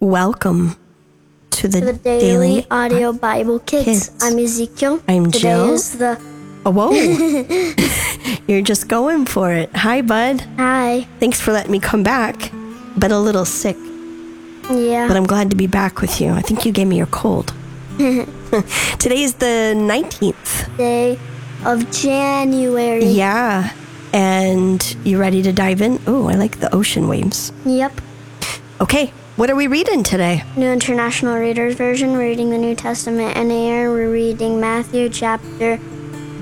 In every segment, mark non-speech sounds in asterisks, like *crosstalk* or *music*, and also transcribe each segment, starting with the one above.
Welcome to the, the Daily, Audio Bible Kids. Kids. I'm Ezekiel. I'm Today Jill. is the Oh, whoa. *laughs* *laughs* You're just going for it. Hi, bud. hi. Thanks for letting me come back. But a little sick, Yeah. but I'm glad to be back with you. I think you gave me your cold. *laughs* Today is the 19th. day of January. Yeah. And you ready to dive in? Oh, I like the ocean waves. Yep. Okay, what are we reading today? New International Reader's Version, reading the New Testament, and here we're reading Matthew chapter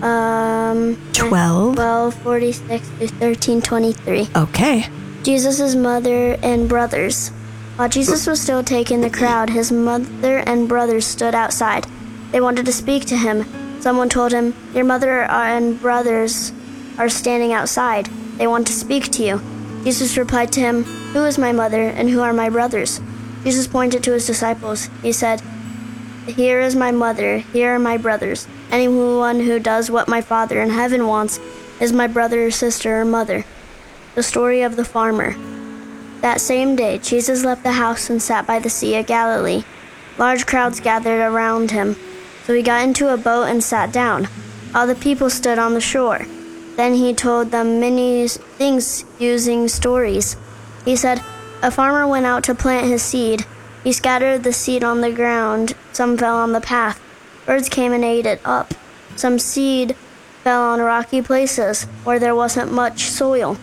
um 12. 12, 46 to 13, 23. Okay. Jesus' mother and brothers. While Jesus was still taking the crowd, his mother and brothers stood outside. They wanted to speak to him. Someone told him, Your mother and brothers are standing outside. They want to speak to you. Jesus replied to him, Who is my mother and who are my brothers? Jesus pointed to his disciples. He said, Here is my mother, here are my brothers. Anyone who does what my Father in heaven wants is my brother, or sister, or mother. The story of the farmer. That same day, Jesus left the house and sat by the Sea of Galilee. Large crowds gathered around him, so he got into a boat and sat down. All the people stood on the shore. Then he told them many things using stories. He said, A farmer went out to plant his seed. He scattered the seed on the ground. Some fell on the path. Birds came and ate it up. Some seed fell on rocky places where there wasn't much soil.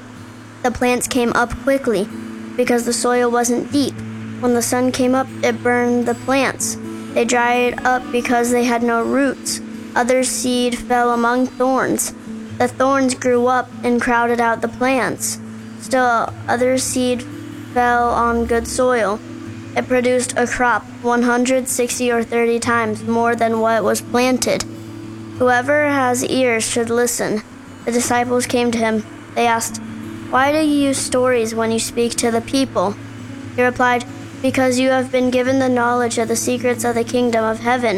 The plants came up quickly because the soil wasn't deep. When the sun came up, it burned the plants. They dried up because they had no roots. Other seed fell among thorns. The thorns grew up and crowded out the plants. Still, other seed fell on good soil. It produced a crop 160 or 30 times more than what was planted. Whoever has ears should listen. The disciples came to him. They asked, Why do you use stories when you speak to the people? He replied, Because you have been given the knowledge of the secrets of the kingdom of heaven.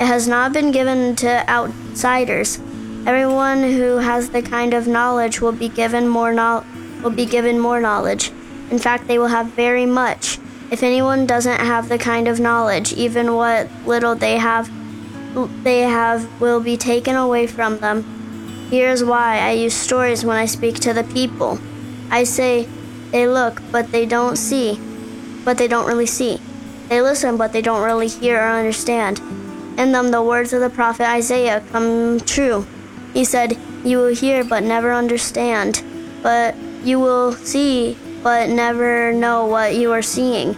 It has not been given to outsiders. Everyone who has the kind of knowledge will be given more no- will be given more knowledge. In fact, they will have very much. If anyone doesn't have the kind of knowledge, even what little they have they have will be taken away from them. Here's why I use stories when I speak to the people. I say, they look, but they don't see, but they don't really see. They listen, but they don't really hear or understand. In them, the words of the prophet Isaiah come true. He said, You will hear, but never understand, but you will see, but never know what you are seeing.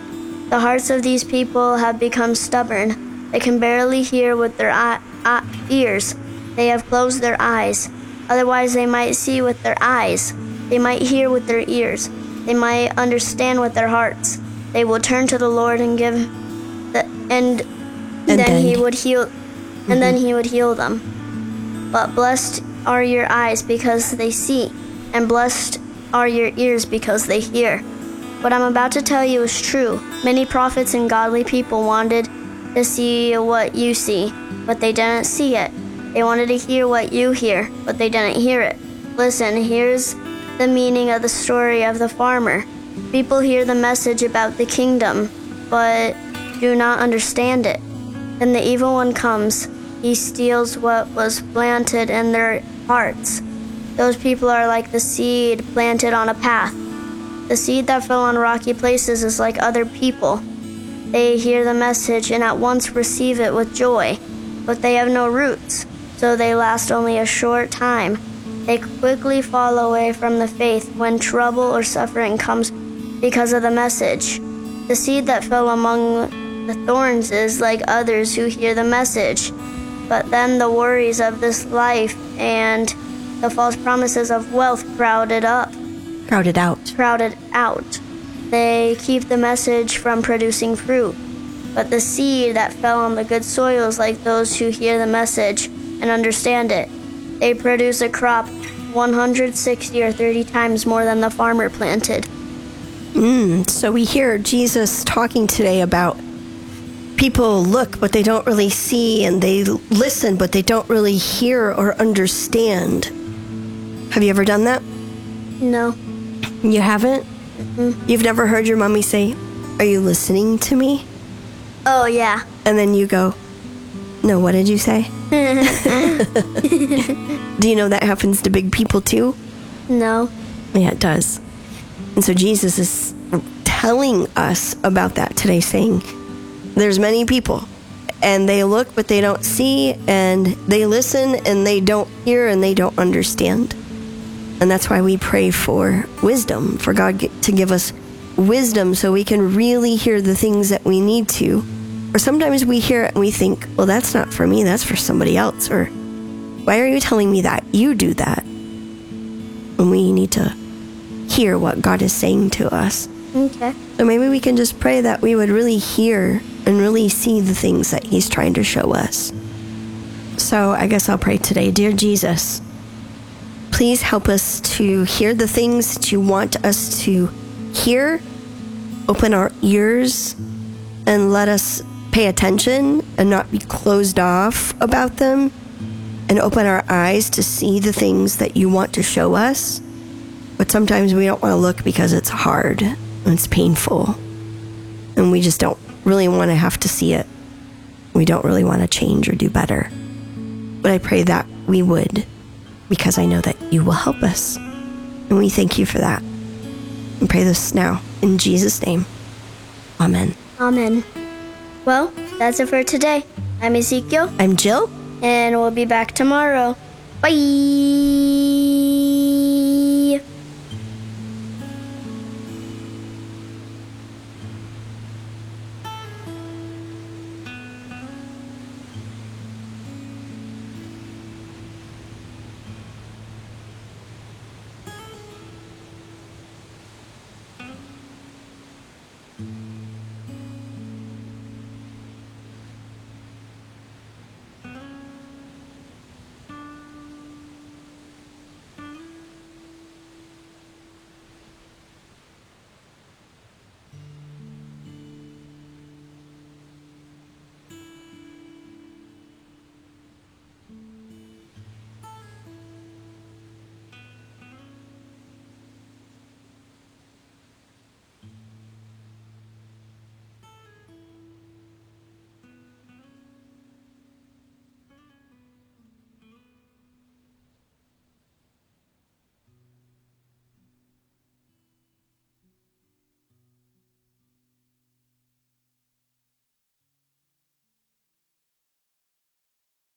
The hearts of these people have become stubborn. They can barely hear with their eye, eye, ears. They have closed their eyes. Otherwise, they might see with their eyes. They might hear with their ears. They might understand with their hearts. They will turn to the Lord and give, the, and, then, then- He would heal, and then mm-hmm. He would heal them. But blessed are your eyes because they see, and blessed are your ears because they hear. What I'm about to tell you is true. Many prophets and godly people wanted to see what you see, but they didn't see it. They wanted to hear what you hear, but they didn't hear it. Listen, here's the meaning of the story of the farmer. People hear the message about the kingdom, but do not understand it. Then the evil one comes. He steals what was planted in their hearts. Those people are like the seed planted on a path. The seed that fell on rocky places is like other people. They hear the message and at once receive it with joy, but they have no roots, so they last only a short time. They quickly fall away from the faith when trouble or suffering comes because of the message. The seed that fell among the thorns is like others who hear the message, but then the worries of this life and the false promises of wealth crowded up Crowded out. crowded out. They keep the message from producing fruit. But the seed that fell on the good soil is like those who hear the message and understand it. They produce a crop 160 or 30 times more than the farmer planted. Mm, so we hear Jesus talking today about people look, but they don't really see, and they listen, but they don't really hear or understand. Have you ever done that? No, You haven't? You've never heard your mommy say, Are you listening to me? Oh, yeah. And then you go, No, what did you say? *laughs* Do you know that happens to big people too? No. Yeah, it does. And so Jesus is telling us about that today, saying, There's many people, and they look, but they don't see, and they listen, and they don't hear, and they don't understand. And that's why we pray for wisdom, for God to give us wisdom so we can really hear the things that we need to. Or sometimes we hear it and we think, well, that's not for me, that's for somebody else. Or why are you telling me that? You do that. And we need to hear what God is saying to us. Okay. So maybe we can just pray that we would really hear and really see the things that He's trying to show us. So I guess I'll pray today. Dear Jesus, please help us to hear the things that you want us to hear. Open our ears and let us pay attention and not be closed off about them. And open our eyes to see the things that you want to show us. But sometimes we don't want to look because it's hard and it's painful. And we just don't really want to have to see it. We don't really want to change or do better. But I pray that we would because I know that you will help us. And we thank you for that. And pray this now in Jesus' name. Amen. Amen. Well, that's it for today. I'm Ezekiel, I'm Jill. and we'll be back tomorrow. Bye.